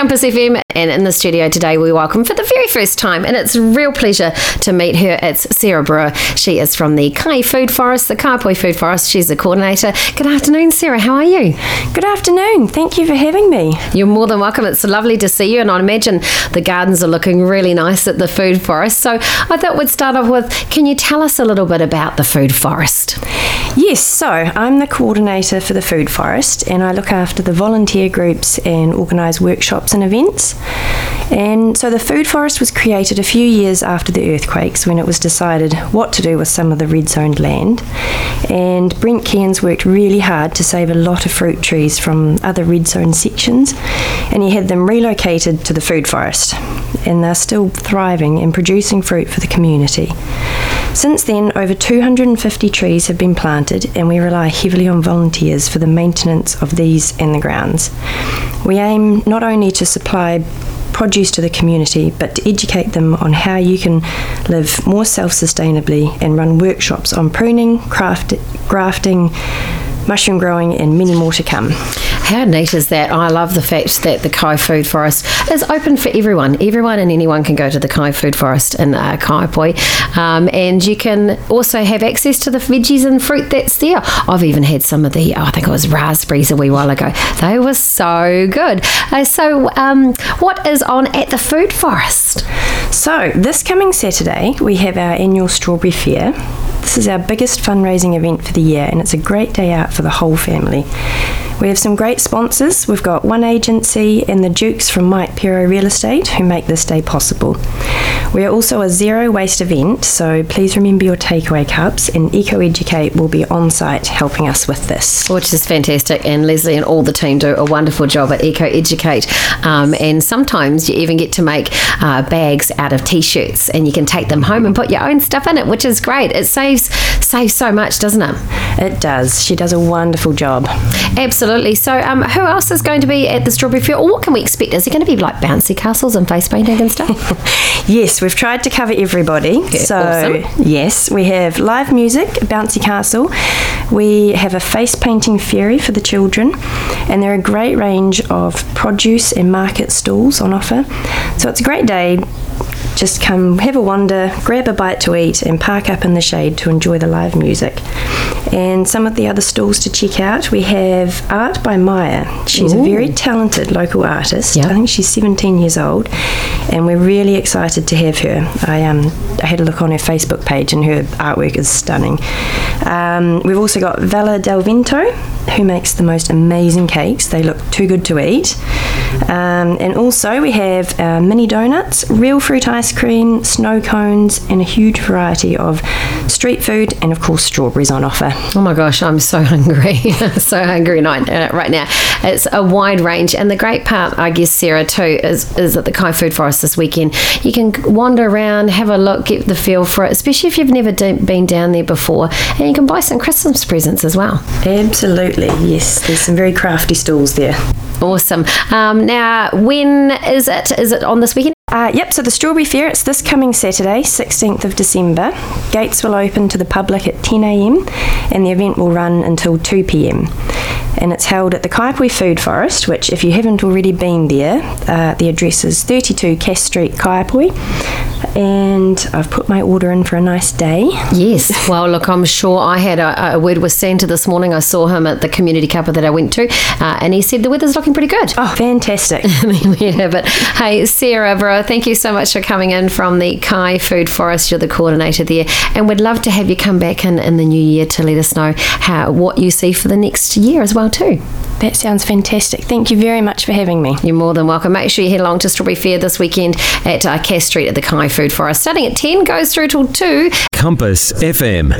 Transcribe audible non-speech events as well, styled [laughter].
Compass FM, and in the studio today, we welcome for the very first time, and it's a real pleasure to meet her. It's Sarah Brewer. She is from the Kai Food Forest, the Kaiapoi Food Forest. She's the coordinator. Good afternoon, Sarah. How are you? Good afternoon. Thank you for having me. You're more than welcome. It's lovely to see you, and I imagine the gardens are looking really nice at the Food Forest. So I thought we'd start off with can you tell us a little bit about the Food Forest? Yes, so I'm the coordinator for the Food Forest, and I look after the volunteer groups and organise workshops and events. And so the Food Forest was created a few years after the earthquakes when it was decided what to do with some of the red zoned land. And Brent Cairns worked really hard to save a lot of fruit trees from other red zone sections, and he had them relocated to the Food Forest. And they're still thriving and producing fruit for the community. Since then, over 250 trees have been planted, and we rely heavily on volunteers for the maintenance of these and the grounds. We aim not only to supply produce to the community, but to educate them on how you can live more self sustainably and run workshops on pruning, craft, grafting, mushroom growing, and many more to come. How neat is that? I love the fact that the Kai Food Forest is open for everyone. Everyone and anyone can go to the Kai Food Forest in uh, Kaiapoi. Um, and you can also have access to the veggies and fruit that's there. I've even had some of the, oh, I think it was raspberries a wee while ago. They were so good. Uh, so, um, what is on at the Food Forest? So, this coming Saturday, we have our annual Strawberry Fair. This is our biggest fundraising event for the year, and it's a great day out for the whole family. We have some great sponsors. We've got One Agency and the Dukes from Mike Pero Real Estate who make this day possible. We are also a zero waste event, so please remember your takeaway cups, and Eco Educate will be on site helping us with this. Which is fantastic, and Leslie and all the team do a wonderful job at Eco Educate. Um, and sometimes you even get to make uh, bags out of t shirts, and you can take them home and put your own stuff in it, which is great. It saves, saves so much, doesn't it? It does. She does a wonderful job. Absolutely. So, um, who else is going to be at the Strawberry Fair, or what can we expect? Is it going to be like bouncy castles and face painting and stuff? [laughs] yes, we've tried to cover everybody. Yeah, so, awesome. yes, we have live music, bouncy castle. We have a face painting fairy for the children, and there are a great range of produce and market stalls on offer. So, it's a great day just come have a wander, grab a bite to eat, and park up in the shade to enjoy the live music. And some of the other stalls to check out we have Art by Maya. She's Ooh. a very talented local artist. Yeah. I think she's 17 years old, and we're really excited to have her. I um I had a look on her Facebook page, and her artwork is stunning. Um, we've also got Vela Del Vento, who makes the most amazing cakes. They look too good to eat. Um, and also we have uh, mini donuts, real fruit ice cream, snow cones, and a huge variety of street food, and of course strawberries on offer. Oh my gosh, I'm so [laughs] hungry, [laughs] so hungry right, uh, right now. It's a wide range, and the great part, I guess, Sarah, too, is, is at the Kai Food Forest this weekend. You can wander around, have a look, get the feel for it, especially if you've never d- been down there before, and you can buy some Christmas presents as well. Absolutely, yes. There's some very crafty stalls there. Awesome. Um, now, when is it? Is it on this weekend? Uh, yep, so the Strawberry Fair, it's this coming Saturday, 16th of December. Gates will open to the public at 10am and the event will run until 2pm. And it's held at the Kaiapoi Food Forest, which, if you haven't already been there, uh, the address is 32 Cass Street, Kaiapoi. And I've put my order in for a nice day. Yes. Well, look, I'm sure I had a, a word with Santa this morning. I saw him at the community cuppa that I went to, uh, and he said the weather's looking pretty good. Oh, fantastic. [laughs] have it. Hey, Sarah, Brewer, thank you so much for coming in from the Kai Food Forest. You're the coordinator there, and we'd love to have you come back in in the new year to let us know how what you see for the next year as well too. That sounds fantastic. Thank you very much for having me. You're more than welcome. Make sure you head along to Strawberry Fair this weekend at uh, Cass Street at the Kai Food Forest. Starting at 10, goes through till 2. Compass FM.